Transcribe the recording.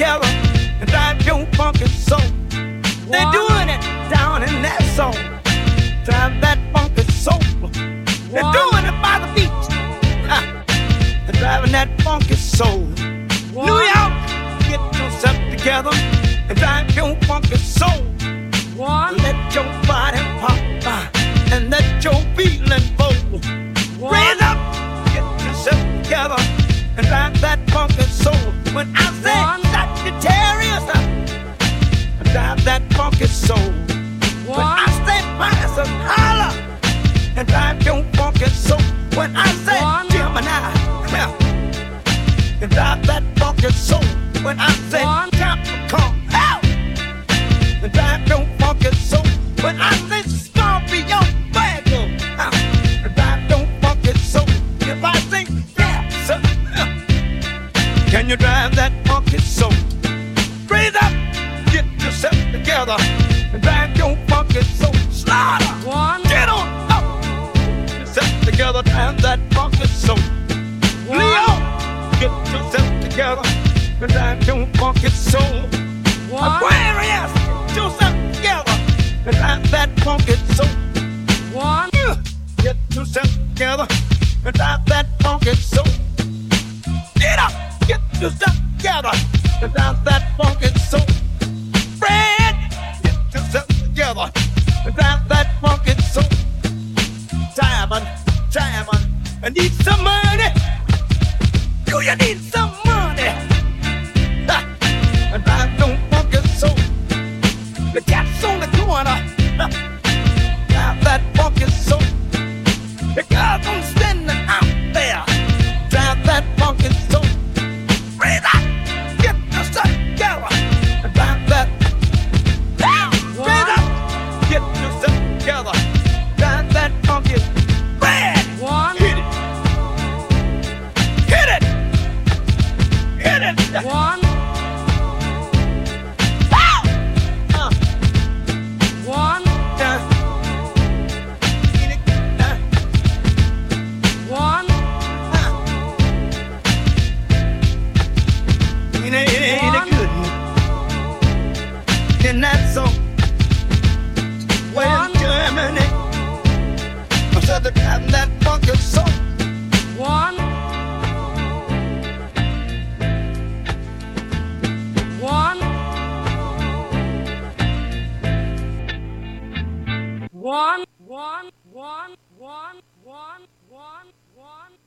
together and drive your funky soul. They're doing it down in that soul. Drive that funky soul. They're doing it by the beach. They're driving that funky soul. New York, get yourself together and drive your funky soul. Let your body pop by and let your feeling flow. Raise up, get yourself together and drive that funky. When I say Sagittarius, uh, drive that funky soul. When I say and holler and drive your funky soul. When I say Gemini, yeah, and drive that funky soul. When I say Capricorn, can you drive that funky soul? Raise up, get yourself together, and drive your funky soul. Slaughter, get on up, yourself together, drive that funky soul. Leo, get yourself together, and drive your funky soul. Aquarius, get yourself together, and drive that funky soul. Yeah, Get yourself together, and drive together, and drive that funky soul. Fred, get yourself together, and drive that funky soul. Diamond, diamond, I need some money. Do you need some money? Ha, and drive no funky soul. The cat's on the corner. Drive that funky soul. The girls I'm Red, hit it, hit it, hit it. One, Ow! Uh, one, uh, hit it, uh, one, Ain't it, ain't it good? And that's together and that One. One. One. One.